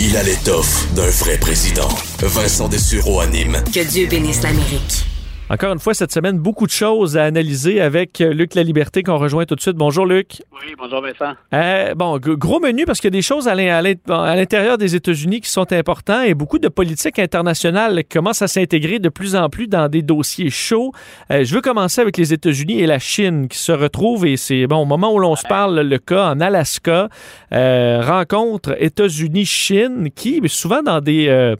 Il a l'étoffe d'un vrai président. Vincent Dessureau anime. Que Dieu bénisse l'Amérique. Encore une fois, cette semaine, beaucoup de choses à analyser avec Luc La Liberté qu'on rejoint tout de suite. Bonjour, Luc. Oui, bonjour, Vincent. Euh, bon, gros menu parce qu'il y a des choses à l'intérieur des États-Unis qui sont importantes et beaucoup de politiques internationales commencent à s'intégrer de plus en plus dans des dossiers chauds. Euh, je veux commencer avec les États-Unis et la Chine qui se retrouvent et c'est, bon, au moment où l'on se parle, le cas en Alaska, euh, rencontre États-Unis-Chine qui, souvent dans des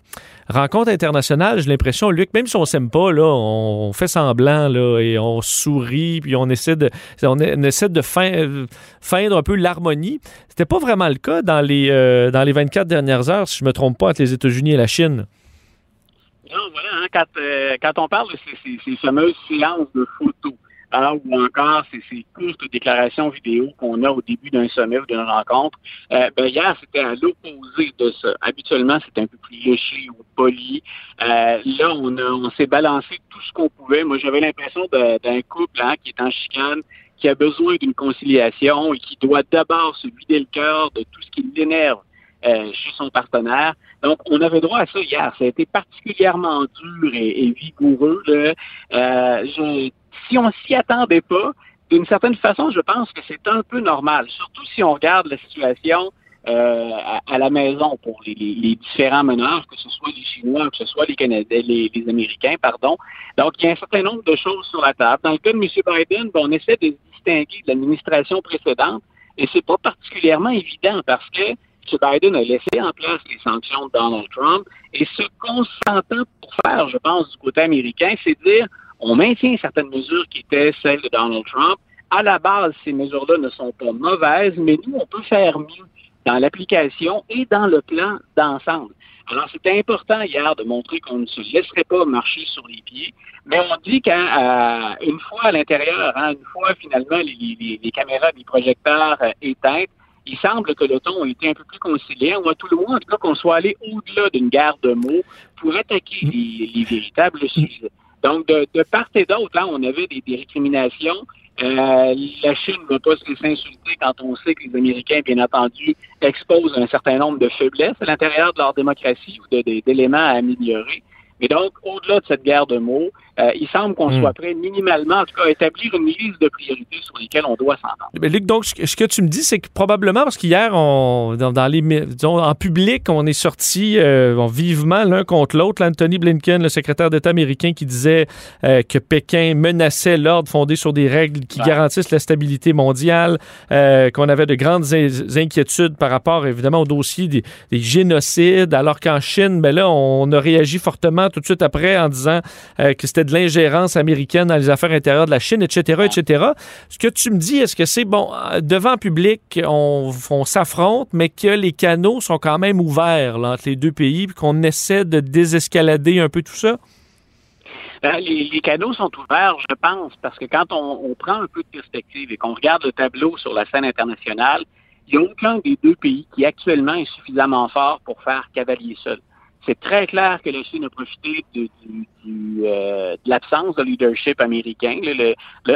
rencontre internationale, j'ai l'impression, Luc, même si on s'aime pas, là, on fait semblant là, et on sourit, puis on essaie de, on essaie de feindre un peu l'harmonie. C'était pas vraiment le cas dans les, euh, dans les 24 dernières heures, si je me trompe pas, entre les États-Unis et la Chine. Non, voilà, hein, quand, euh, quand, on parle de ces, ces fameuses séances de photos, ou encore ces, ces courtes déclarations vidéo qu'on a au début d'un sommet ou d'une rencontre. Euh, ben hier, c'était à l'opposé de ça. Habituellement, c'était un peu plus léché ou poli. Euh, là, on, on s'est balancé tout ce qu'on pouvait. Moi, j'avais l'impression d'un couple hein, qui est en chicane, qui a besoin d'une conciliation et qui doit d'abord se vider le cœur de tout ce qui l'énerve euh, chez son partenaire. Donc, on avait droit à ça hier. Ça a été particulièrement dur et, vigoureux. Là. Euh, si on s'y attendait pas, d'une certaine façon, je pense que c'est un peu normal, surtout si on regarde la situation euh, à, la maison pour les, différents meneurs, que ce soit les Chinois, que ce soit les Canadiens, les, Américains, pardon. Donc, il y a un certain nombre de choses sur la table. Dans le cas de M. Biden, on essaie de se distinguer de l'administration précédente, et c'est pas particulièrement évident parce que M. Biden a laissé en place les sanctions de Donald Trump, et ce qu'on s'entend pour faire, je pense, du côté américain, c'est dire on maintient certaines mesures qui étaient celles de Donald Trump. À la base, ces mesures-là ne sont pas mauvaises, mais nous, on peut faire mieux dans l'application et dans le plan d'ensemble. Alors, c'était important hier de montrer qu'on ne se laisserait pas marcher sur les pieds, mais on dit qu'une fois à l'intérieur, hein, une fois finalement les, caméras, les projecteurs euh, éteintes, il semble que le ton a été un peu plus conciliant, ou à tout le moins, en tout cas, qu'on soit allé au-delà d'une guerre de mots pour attaquer les, les véritables sujets. Donc, de, part et d'autre, là, on avait des, récriminations. Euh, la Chine ne va pas se laisser insulter quand on sait que les Américains, bien entendu, exposent un certain nombre de faiblesses à l'intérieur de leur démocratie ou d'éléments à améliorer. Et donc, au-delà de cette guerre de mots, euh, il semble qu'on hmm. soit prêt minimalement, en tout cas, à établir une liste de priorités sur lesquelles on doit s'entendre. Mais Luc, donc, ce que tu me dis, c'est que probablement, parce qu'hier, on, dans, les, disons, en public, on est sorti euh, vivement l'un contre l'autre. Anthony Blinken, le secrétaire d'État américain, qui disait euh, que Pékin menaçait l'ordre fondé sur des règles qui garantissent la stabilité mondiale, qu'on avait de grandes inquiétudes par rapport, évidemment, au dossier des, génocides, alors qu'en Chine, ben là, on a réagi fortement tout de suite après en disant que c'était de l'ingérence américaine dans les affaires intérieures de la Chine, etc., etc. Ce que tu me dis, est-ce que c'est, bon, devant public, on, s'affronte, mais que les canaux sont quand même ouverts entre les deux pays, puis qu'on essaie de désescalader un peu tout ça? Ben, les, canaux sont ouverts, je pense, parce que quand on, on prend un peu de perspective et qu'on regarde le tableau sur la scène internationale, il n'y a aucun des deux pays qui actuellement est suffisamment fort pour faire cavalier seul. C'est très clair que la Chine a profité de, euh, de l'absence de leadership américain. Le,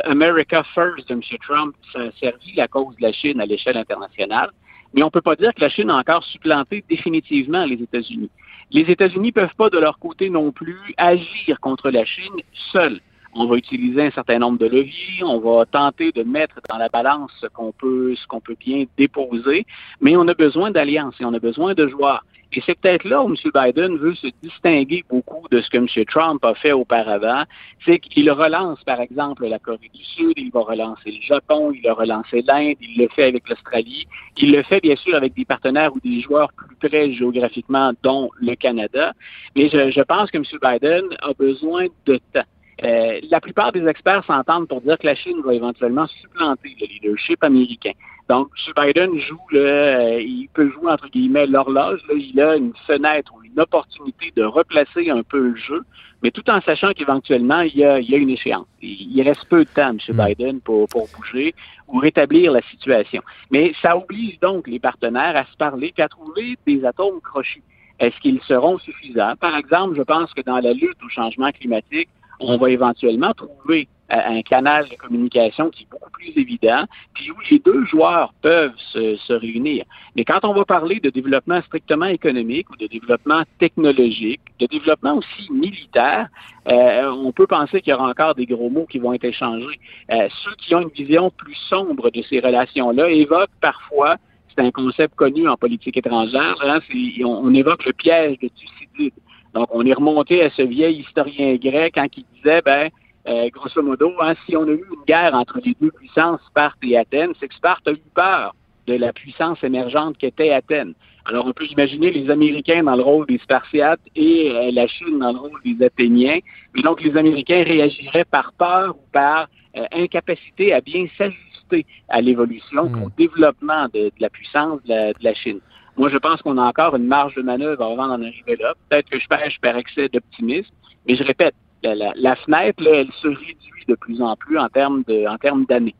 America First de M. Trump, a servi la cause de la Chine à l'échelle internationale. Mais on ne peut pas dire que la Chine a encore supplanté définitivement les États-Unis. Les États-Unis ne peuvent pas, de leur côté non plus, agir contre la Chine seuls on va utiliser un certain nombre de leviers, on va tenter de mettre dans la balance ce qu'on peut, ce qu'on peut bien déposer, mais on a besoin d'alliances et on a besoin de joueurs. Et c'est peut-être là où M. Biden veut se distinguer beaucoup de ce que M. Trump a fait auparavant. C'est qu'il relance, par exemple, la Corée du Sud, il va relancer le Japon, il a relancé l'Inde, il le fait avec l'Australie, il le fait bien sûr avec des partenaires ou des joueurs plus près géographiquement, dont le Canada. Mais je, je pense que M. Biden a besoin de temps. Euh, la plupart des experts s'entendent pour dire que la Chine va éventuellement supplanter le leadership américain. Donc, M. Biden joue, euh, il peut jouer entre guillemets l'horloge. Il a une fenêtre ou une opportunité de replacer un peu le jeu, mais tout en sachant qu'éventuellement, il, y a, une échéance. Il, reste peu de temps, M. Hmm. Biden, pour, pour bouger ou rétablir la situation. Mais ça oblige donc les partenaires à se parler et à trouver des atomes crochus. Est-ce qu'ils seront suffisants? Par exemple, je pense que dans la lutte au changement climatique, on va éventuellement trouver un canal de communication qui est beaucoup plus évident, puis où les deux joueurs peuvent se, se, réunir. Mais quand on va parler de développement strictement économique ou de développement technologique, de développement aussi militaire, euh, on peut penser qu'il y aura encore des gros mots qui vont être échangés. Euh, ceux qui ont une vision plus sombre de ces relations-là évoquent parfois c'est un concept connu en politique étrangère. Hein, on, on, évoque le piège de Thucydide. Donc, on est remonté à ce vieil historien grec quand il disait, ben, euh, grosso modo, hein, si on a eu une guerre entre les deux puissances, Sparte et Athènes, c'est que Sparte a eu peur de la puissance émergente qu'était Athènes. Alors, on peut imaginer les Américains dans le rôle des Spartiates et euh, la Chine dans le rôle des Athéniens. Et donc, les Américains réagiraient par peur ou par euh, incapacité à bien s'ajuster à l'évolution, hmm. au développement de, la puissance de la, Chine. Moi, je pense qu'on a encore une marge de manœuvre avant d'en arriver là. Peut-être que je pêche par excès d'optimisme, mais je répète, la, fenêtre, elle se réduit de plus en plus en termes de, en termes d'années.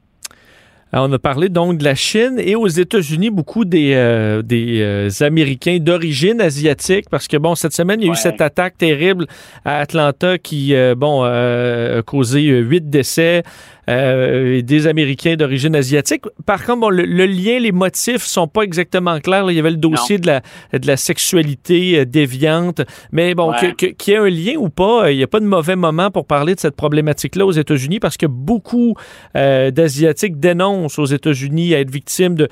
on a parlé donc de la Chine et aux États-Unis, beaucoup des, euh, des euh, Américains d'origine asiatique, parce que bon, cette semaine, il y a eu cette attaque terrible à Atlanta qui, euh, bon, a causé huit décès. Euh, des Américains d'origine asiatique. Par contre, bon, le, lien, les motifs sont pas exactement clairs. Il y avait le dossier de la, de la sexualité euh, déviante. Mais bon, qu'il y ait un lien ou pas, il n'y a pas de mauvais moment pour parler de cette problématique-là aux États-Unis parce que beaucoup euh, d'Asiatiques dénoncent aux États-Unis à être victimes de,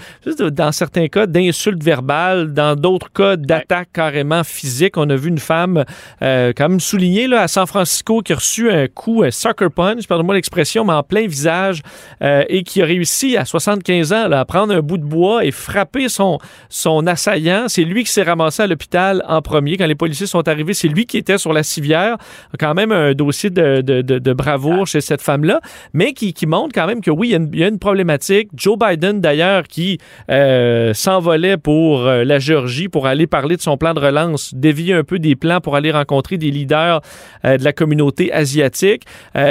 dans certains cas, d'insultes verbales, dans d'autres cas, d'attaques carrément physiques. On a vu une femme quand même soulignée là, à San Francisco qui a reçu un coup, un sucker punch, pardonnez-moi l'expression, mais en plein visage euh, et qui a réussi à 75 ans à prendre un bout de bois et frapper son, son assaillant. C'est lui qui s'est ramassé à l'hôpital en premier. Quand les policiers sont arrivés, c'est lui qui était sur la civière. Quand même un dossier de, de, de, bravoure chez cette femme-là, mais qui, qui, montre quand même que oui, il y a une, problématique. Joe Biden, d'ailleurs, qui euh, s'envolait pour euh, la Géorgie pour aller parler de son plan de relance, dévier un peu des plans pour aller rencontrer des leaders de la communauté asiatique.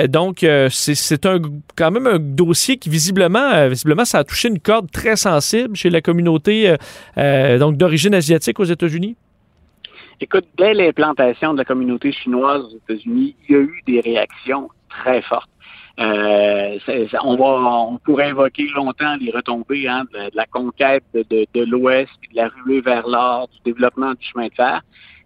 donc, c'est un quand même un dossier qui visiblement, euh, visiblement, ça a touché une corde très sensible chez la communauté euh, euh, donc d'origine asiatique aux États-Unis. Écoute, dès l'implantation de la communauté chinoise aux États-Unis, il y a eu des réactions très fortes. on va, on pourrait évoquer longtemps les retombées hein, de, la conquête de, de l'Ouest, de la ruée vers l'or, du développement du chemin de fer,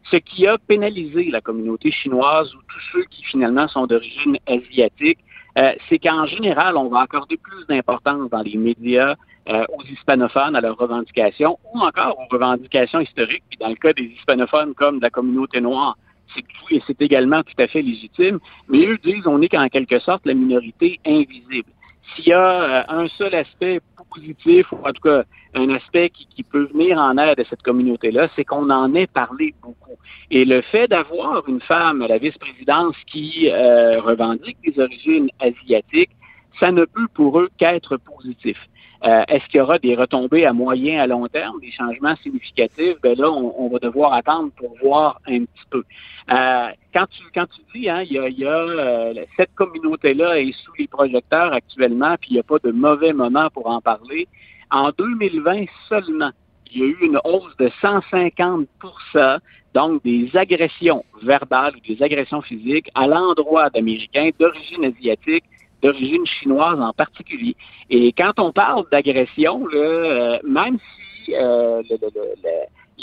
ce qui a pénalisé la communauté chinoise ou tous ceux qui finalement sont d'origine asiatique euh, c'est qu'en général, on va accorder plus d'importance dans les médias euh, aux hispanophones, à leurs revendications, ou encore aux revendications historiques. Puis dans le cas des hispanophones comme de la communauté noire, c'est c'est également tout à fait légitime. Mais eux disent on est qu'en quelque sorte la minorité invisible. S'il y a euh, un seul aspect positif, ou en tout cas un aspect qui, peut venir en aide à cette communauté-là, c'est qu'on en ait parlé beaucoup. Et le fait d'avoir une femme à la vice-présidence qui euh, revendique des origines asiatiques, ça ne peut pour eux qu'être positif. Euh, est-ce qu'il y aura des retombées à moyen, à long terme, des changements significatifs? Ben là, on, va devoir attendre pour voir un petit peu. Euh, quand tu quand tu dis, hein, il y a, y a euh, cette communauté-là est sous les projecteurs actuellement, puis il n'y a pas de mauvais moment pour en parler. En 2020 seulement, il y a eu une hausse de 150% donc des agressions verbales ou des agressions physiques à l'endroit d'Américains d'origine asiatique d'origine chinoise en particulier. Et quand on parle d'agression, euh, même si euh,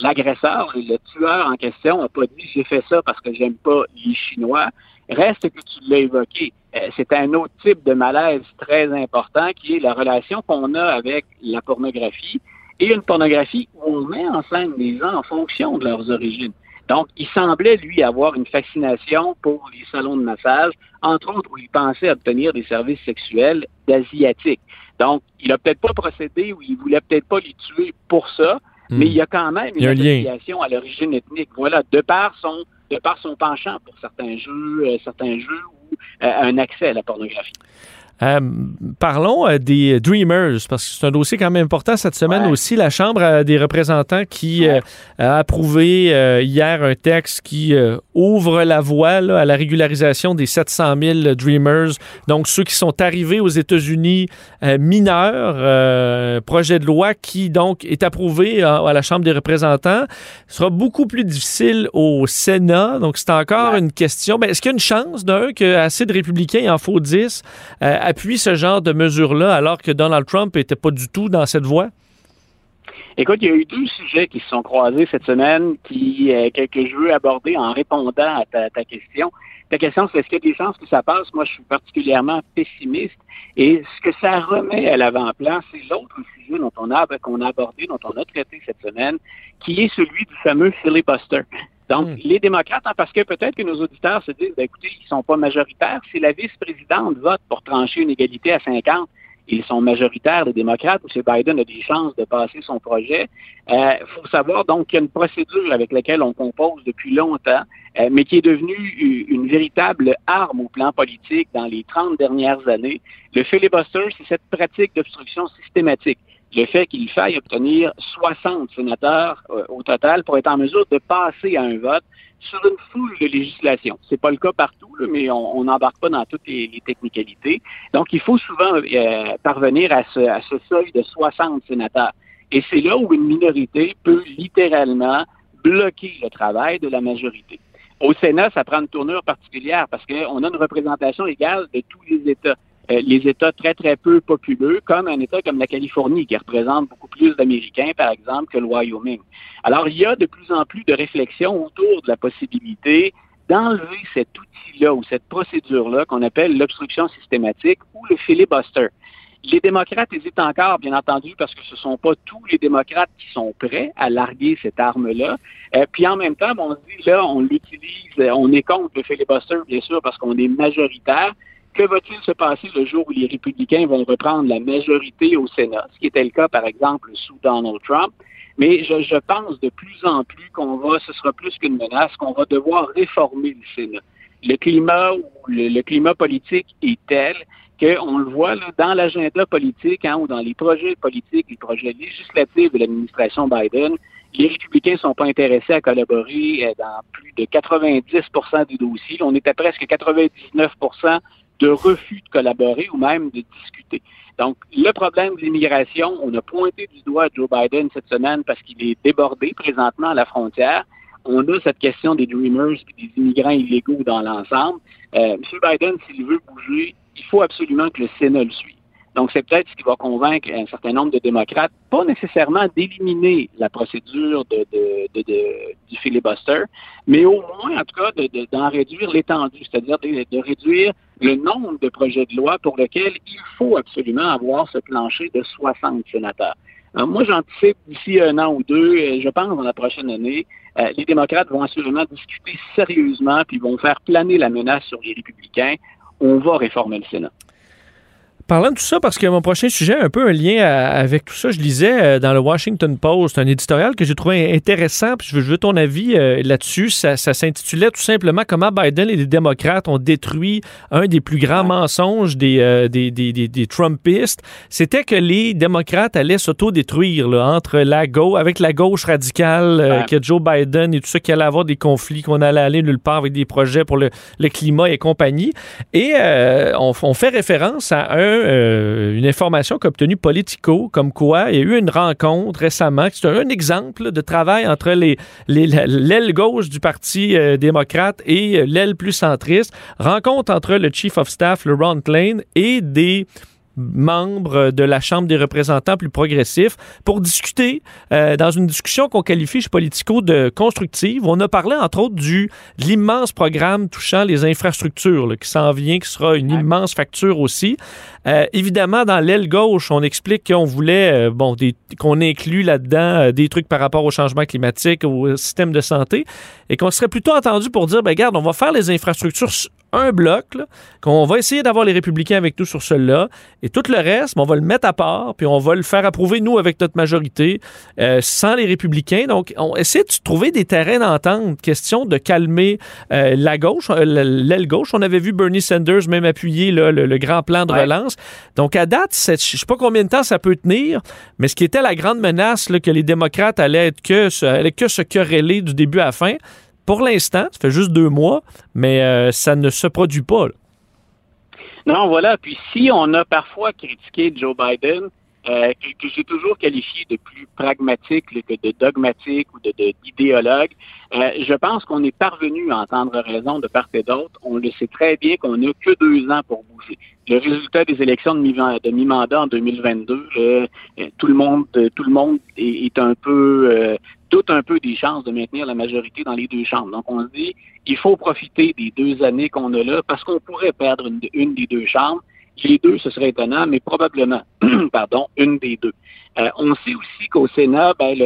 l'agresseur, le, le, tueur en question n'a pas dit j'ai fait ça parce que j'aime pas les Chinois, reste que tu l'as évoqué. Euh, c'est un autre type de malaise très important qui est la relation qu'on a avec la pornographie et une pornographie où on met en scène les gens en fonction de leurs origines. Donc, il semblait, lui, avoir une fascination pour les salons de massage, entre autres où il pensait obtenir des services sexuels d'Asiatiques. Donc, il n'a peut-être pas procédé ou il voulait peut-être pas les tuer pour ça, hmm. mais il y a quand même une association à l'origine ethnique. Voilà, de par son de par son penchant pour certains jeux, euh, certains jeux ou euh, un accès à la pornographie. Euh, parlons euh, des Dreamers, parce que c'est un dossier quand même important cette semaine aussi. La Chambre des représentants qui a approuvé hier un texte qui ouvre la voie à la régularisation des 700 000 Dreamers, donc ceux qui sont arrivés aux États-Unis mineurs. projet de loi qui donc est approuvé à, la Chambre des représentants. Ce sera beaucoup plus difficile au Sénat, donc c'est encore une question. Ben, est-ce qu'il y a une chance d'un que assez de républicains, il en faut 10, appuie ce genre de mesures-là alors que Donald Trump n'était pas du tout dans cette voie? Écoute, il y a eu deux sujets qui se sont croisés cette semaine qui, euh, que, je veux aborder en répondant à ta, question. Ta question, c'est est-ce qu'il y a des chances que ça passe? Moi, je suis particulièrement pessimiste. Et ce que ça remet à l'avant-plan, c'est l'autre sujet dont on a, qu'on a abordé, dont on a traité cette semaine, qui est celui du fameux filibuster. Donc, hmm. les démocrates, hein, parce que peut-être que nos auditeurs se disent, ben, écoutez, ils sont pas majoritaires. Si la vice-présidente vote pour trancher une égalité à 50, ils sont majoritaires, les démocrates, M. Biden a des chances de passer son projet. Il euh, faut savoir donc qu'il y a une procédure avec laquelle on compose depuis longtemps, euh, mais qui est devenue une véritable arme au plan politique dans les 30 dernières années. Le filibuster, c'est cette pratique d'obstruction systématique le fait qu'il faille obtenir 60 sénateurs euh, au total pour être en mesure de passer à un vote sur une foule de législation. C'est pas le cas partout, mais on n'embarque pas dans toutes les, technicalités. Donc, il faut souvent euh, parvenir à ce, à ce seuil de 60 sénateurs. Et c'est là où une minorité peut littéralement bloquer le travail de la majorité. Au Sénat, ça prend une tournure particulière parce qu'on a une représentation égale de tous les États. Euh, les États très, très peu populeux, comme un État comme la Californie, qui représente beaucoup plus d'Américains, par exemple, que le Wyoming. Alors, il y a de plus en plus de réflexions autour de la possibilité d'enlever cet outil-là ou cette procédure-là qu'on appelle l'obstruction systématique ou le filibuster. Les démocrates hésitent encore, bien entendu, parce que ce ne sont pas tous les démocrates qui sont prêts à larguer cette arme-là. Euh, puis en même temps, on se dit, là, on l'utilise, on est contre le filibuster, bien sûr, parce qu'on est majoritaire, que va-t-il se passer le jour où les républicains vont reprendre la majorité au Sénat, ce qui était le cas, par exemple, sous Donald Trump? Mais je, pense de plus en plus qu'on va, ce sera plus qu'une menace, qu'on va devoir réformer le Sénat. Le climat ou le, climat politique est tel qu'on le voit dans l'agenda politique hein, ou dans les projets politiques, les projets législatifs de l'administration Biden, les républicains ne sont pas intéressés à collaborer euh, dans plus de 90% des dossiers. On était presque 99 de refus de collaborer ou même de discuter. Donc, le problème de l'immigration, on a pointé du doigt Joe Biden cette semaine parce qu'il est débordé présentement à la frontière. On a cette question des Dreamers et des immigrants illégaux dans l'ensemble. Euh, M. Biden, s'il veut bouger, il faut absolument que le Sénat le suive. Donc, c'est peut-être ce qui va convaincre un certain nombre de démocrates, pas nécessairement d'éliminer la procédure de, du filibuster, mais au moins, en tout cas, d'en réduire l'étendue, c'est-à-dire de, réduire le nombre de projets de loi pour lesquels il faut absolument avoir ce plancher de 60 sénateurs. Moi, j'anticipe d'ici un an ou deux, je pense dans la prochaine année, euh, les démocrates vont assurément discuter sérieusement, puis vont faire planer la menace sur les républicains. On va réformer le Sénat. Parlant de tout ça, parce que mon prochain sujet a un peu un lien avec tout ça, je lisais euh, dans le Washington Post un éditorial que j'ai trouvé intéressant, puis je veux, ton avis euh, là-dessus. Ça, s'intitulait tout simplement Comment Biden et les démocrates ont détruit un des plus grands mensonges des, euh, des, des, des, Trumpistes. C'était que les démocrates allaient s'auto-détruire entre la gauche, avec la gauche radicale, que Joe Biden et tout ça, qu'il allait avoir des conflits, qu'on allait aller nulle part avec des projets pour le, le climat et compagnie. Et on, on fait référence à un euh, une information qu'a obtenue Politico, comme quoi il y a eu une rencontre récemment, c'est un, exemple de travail entre l'aile gauche du Parti euh, démocrate et euh, l'aile plus centriste. Rencontre entre le Chief of Staff, le Ron Klain, et des membres de la Chambre des représentants plus progressifs pour discuter euh, dans une discussion qu'on qualifie chez Politico de constructive. On a parlé entre autres du de l'immense programme touchant les infrastructures qui s'en vient, qui sera une immense facture aussi. Euh, évidemment, dans l'aile gauche, on explique qu'on voulait, euh, bon, qu'on inclut là-dedans des trucs par rapport au changement climatique, au système de santé, et qu'on serait plutôt entendu pour dire, ben regarde, on va faire les infrastructures un bloc, qu'on va essayer d'avoir les républicains avec nous sur celui-là, et tout le reste, on va le mettre à part, puis on va le faire approuver, nous, avec notre majorité, euh, sans les républicains. Donc, on essaie de trouver des terrains d'entente, question de calmer euh, la gauche, euh, l'aile gauche. On avait vu Bernie Sanders même appuyer le, grand plan de relance. Donc, à date, je ne sais pas combien de temps ça peut tenir, mais ce qui était la grande menace, là, que les démocrates allaient, être que, allaient que se quereller du début à la fin, pour l'instant, ça fait juste deux mois, mais euh, ça ne se produit pas. Non, voilà. Puis si on a parfois critiqué Joe Biden, euh, que, j'ai toujours qualifié de plus pragmatique que de dogmatique ou d'idéologue, de, euh, je pense qu'on est parvenu à entendre raison de part et d'autre. On le sait très bien qu'on n'a que deux ans pour bouger. Le résultat des élections de mi-mandat en 2022, euh, tout le monde, tout le monde est, un peu doute un peu des chances de maintenir la majorité dans les deux chambres. Donc on se dit, il faut profiter des deux années qu'on a là parce qu'on pourrait perdre une des deux chambres les deux, ce serait étonnant, mais probablement, pardon, une des deux. Euh, on sait aussi qu'au Sénat, ben,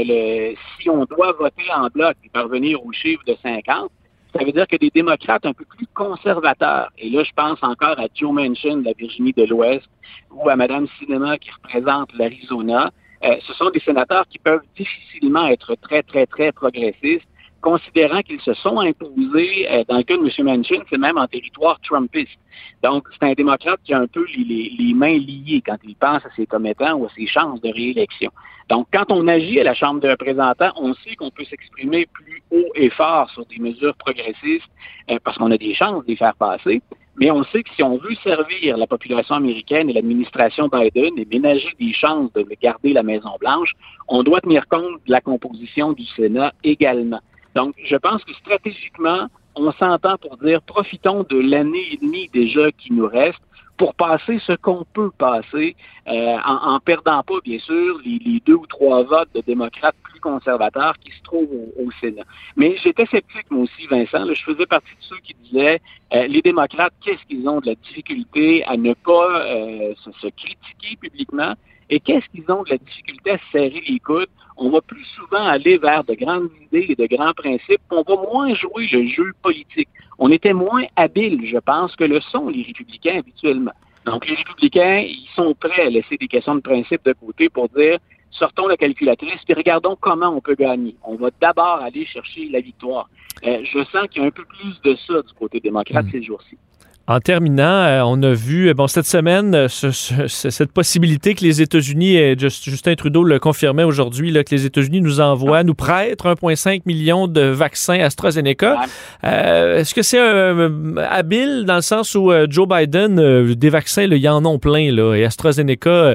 si on doit voter en bloc et parvenir au chiffre de 50, ça veut dire que des démocrates un peu plus conservateurs, et là je pense encore à Joe Manchin de la Virginie de l'Ouest ou à Mme Sinema qui représente l'Arizona, euh, ce sont des sénateurs qui peuvent difficilement être très, très, très progressistes considérant qu'ils se sont imposés, euh, dans le cas de M. Manchin, c'est même en territoire trumpiste. Donc, c'est un démocrate qui a un peu les, mains liées quand il pense à ses commettants ou à ses chances de réélection. Donc, quand on agit à la Chambre des représentants, on sait qu'on peut s'exprimer plus haut et fort sur des mesures progressistes euh, parce qu'on a des chances de les faire passer. Mais on sait que si on veut servir la population américaine et l'administration Biden et ménager des chances de garder la Maison-Blanche, on doit tenir compte de la composition du Sénat également. Donc, je pense que stratégiquement, on s'entend pour dire profitons de l'année et demie déjà qui nous reste pour passer ce qu'on peut passer euh, en, perdant pas, bien sûr, les, deux ou trois votes de démocrates plus conservateurs qui se trouvent au, Sénat. Mais j'étais sceptique, moi aussi, Vincent. je faisais partie de ceux qui disaient euh, les démocrates, qu'est-ce qu'ils ont de la difficulté à ne pas euh, se, critiquer publiquement? Et qu'est-ce qu'ils ont de la difficulté à se serrer les coudes? On va plus souvent aller vers de grandes idées et de grands principes, on va moins jouer le jeu politique. On était moins habiles, je pense, que le sont les républicains habituellement. Donc, les républicains, ils sont prêts à laisser des questions de principe de côté pour dire sortons la calculatrice et regardons comment on peut gagner. On va d'abord aller chercher la victoire. Euh, je sens qu'il y a un peu plus de ça du côté démocrate hmm. ces jours-ci. En terminant, euh, on a vu, euh, bon, cette semaine, euh, cette possibilité que les États-Unis, Justin Trudeau le confirmait aujourd'hui, que les États-Unis nous envoient, nous prêtent 1,5 million de vaccins AstraZeneca. Est-ce que c'est habile dans le sens où Joe Biden, des vaccins, il y en ont plein, là, et AstraZeneca,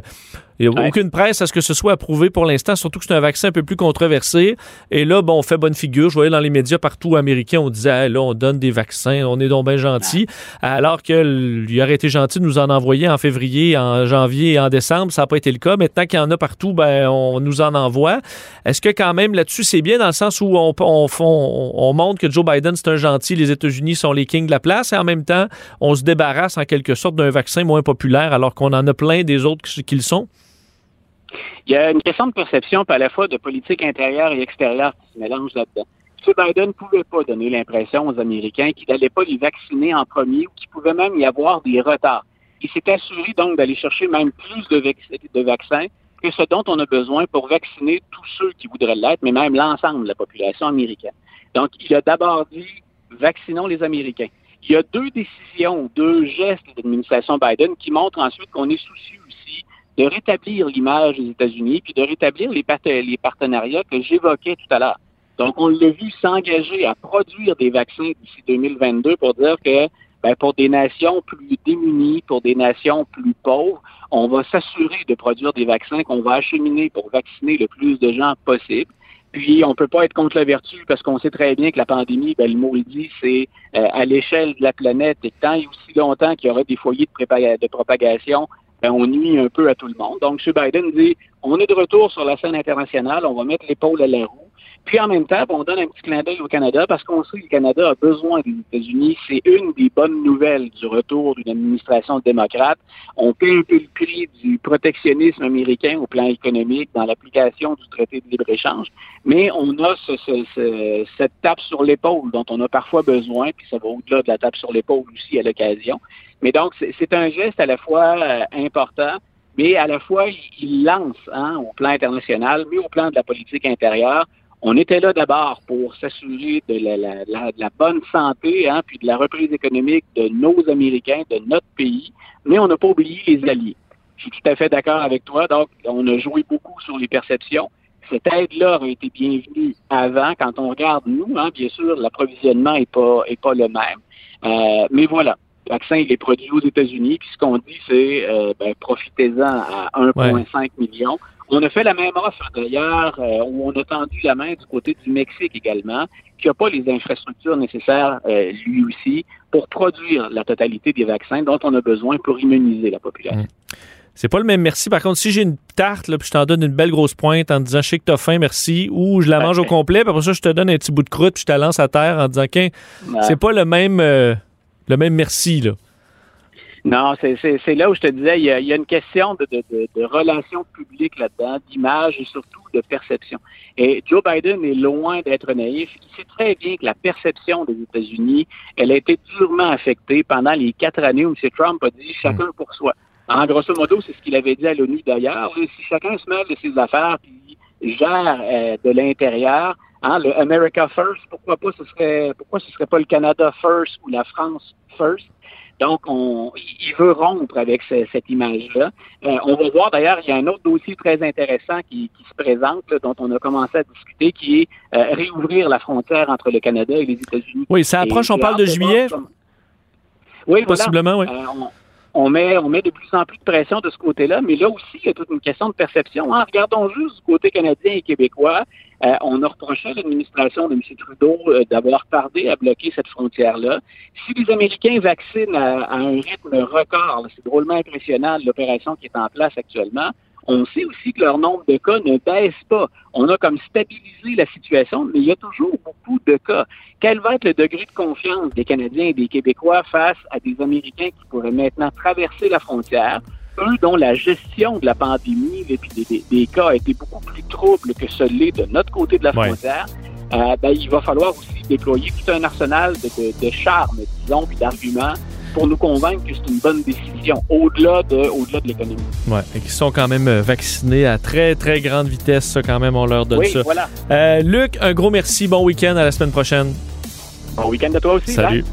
il n'y a aucune presse à ce que ce soit approuvé pour l'instant, surtout que c'est un vaccin un peu plus controversé. Et là, bon, on fait bonne figure. Je voyais dans les médias partout américains, on disait, là, on donne des vaccins, on est donc bien gentil. Alors qu'il aurait été gentil de nous en envoyer en février, en janvier et en décembre. Ça n'a pas été le cas. Maintenant qu'il y en a partout, ben, on nous en envoie. Est-ce que quand même là-dessus, c'est bien dans le sens où on, on, on montre que Joe Biden, c'est un gentil, les États-Unis sont les kings de la place et en même temps, on se débarrasse en quelque sorte d'un vaccin moins populaire alors qu'on en a plein des autres qui le sont? Il y a une question de perception, à la fois de politique intérieure et extérieure qui se mélange là-dedans. M. Biden ne pouvait pas donner l'impression aux Américains qu'il n'allait pas les vacciner en premier ou qu'il pouvait même y avoir des retards. Il s'est assuré donc d'aller chercher même plus de, de vaccins que ce dont on a besoin pour vacciner tous ceux qui voudraient l'être, mais même l'ensemble de la population américaine. Donc, il a d'abord dit vaccinons les Américains. Il y a deux décisions, deux gestes de l'administration Biden qui montrent ensuite qu'on est soucieux de rétablir l'image des États-Unis, puis de rétablir les, partenariats que j'évoquais tout à l'heure. Donc, on l'a vu s'engager à produire des vaccins d'ici 2022 pour dire que ben, pour des nations plus démunies, pour des nations plus pauvres, on va s'assurer de produire des vaccins qu'on va acheminer pour vacciner le plus de gens possible. Puis, on ne peut pas être contre la vertu parce qu'on sait très bien que la pandémie, ben, le mot le dit, c'est euh, à l'échelle de la planète et tant et aussi longtemps qu'il y aura des foyers de, de propagation, ben, on nuit un peu à tout le monde. Donc, M. Biden dit, on est de retour sur la scène internationale, on va mettre l'épaule à la roue, Puis en même temps, on donne un petit clin d'œil au Canada parce qu'on sait que le Canada a besoin des États-Unis. C'est une des bonnes nouvelles du retour d'une administration démocrate. On paie un peu le prix du protectionnisme américain au plan économique dans l'application du traité de libre-échange, mais on a ce, cette tape sur l'épaule dont on a parfois besoin, puis ça va au-delà de la tape sur l'épaule aussi à l'occasion. Mais donc, c'est un geste à la fois euh, important, mais à la fois, il, lance hein, au plan international, mais au plan de la politique intérieure, on était là d'abord pour s'assurer de la, bonne santé, hein, puis de la reprise économique de nos Américains, de notre pays, mais on n'a pas oublié les alliés. Je suis tout à fait d'accord avec toi. Donc, on a joué beaucoup sur les perceptions. Cette aide-là aurait été bienvenue avant. Quand on regarde nous, hein, bien sûr, l'approvisionnement n'est pas, est pas le même. Euh, mais voilà, vaccin, est produit aux États-Unis. Puis ce qu'on dit, c'est euh, ben, profitez-en à 1,5 million. On a fait la même offre d'ailleurs, euh, où on a tendu la main du côté du Mexique également, qui n'a pas les infrastructures nécessaires, euh, lui aussi, pour produire la totalité des vaccins dont on a besoin pour immuniser la population. Mmh. C'est pas le même merci. Par contre, si j'ai une tarte, là, puis je t'en donne une belle grosse pointe en disant je sais que t'as faim, merci, ou je la mange au complet, puis après ça, je te donne un petit bout de croûte, puis je te lance à terre en disant qu'un, c'est pas le même, euh, le même merci, là. Non, c'est là où je te disais, il y a, une question de, de, de, relations publiques là-dedans, d'image et surtout de perception. Et Joe Biden est loin d'être naïf. Il sait très bien que la perception des États-Unis, elle a été durement affectée pendant les quatre années où M. Trump a dit chacun pour soi. En grosso modo, c'est ce qu'il avait dit à l'ONU d'ailleurs. Si chacun se mêle de ses affaires puis gère euh, de l'intérieur, hein, le America First, pourquoi pas ce serait pourquoi ce serait pas le Canada First ou la France First? Donc, on, il veut rompre avec cette image-là. Euh, on va voir d'ailleurs, il y a un autre dossier très intéressant qui, se présente, dont on a commencé à discuter, qui est euh, réouvrir la frontière entre le Canada et les États-Unis. Oui, ça approche, on parle de juillet? Oui, possiblement, oui. Euh, on, on met de plus en plus de pression de ce côté-là, mais là aussi, il y a toute une question de perception. Hein. Regardons juste du côté canadien et québécois. Euh, on a reproché à l'administration de M. Trudeau euh, d'avoir tardé à bloquer cette frontière-là. Si les Américains vaccinent à, un rythme record, c'est drôlement impressionnant l'opération qui est en place actuellement, on sait aussi que leur nombre de cas ne baisse pas. On a comme stabilisé la situation, mais il y a toujours beaucoup de cas. Quel va être le degré de confiance des Canadiens et des Québécois face à des Américains qui pourraient maintenant traverser la frontière? eux dont la gestion de la pandémie et des, des, cas a été beaucoup plus trouble que celui de notre côté de la frontière, euh, ben, il va falloir aussi déployer tout un arsenal de, de, charme, disons, puis d'arguments pour nous convaincre que c'est une bonne décision, au-delà de, au-delà de l'économie. Oui, et qui sont quand même euh, vaccinés à très, très grande vitesse, ça, quand même, on leur donne oui, Voilà. Euh, Luc, un gros merci. Bon week-end. À la semaine prochaine. Bon week-end à toi aussi. Salut.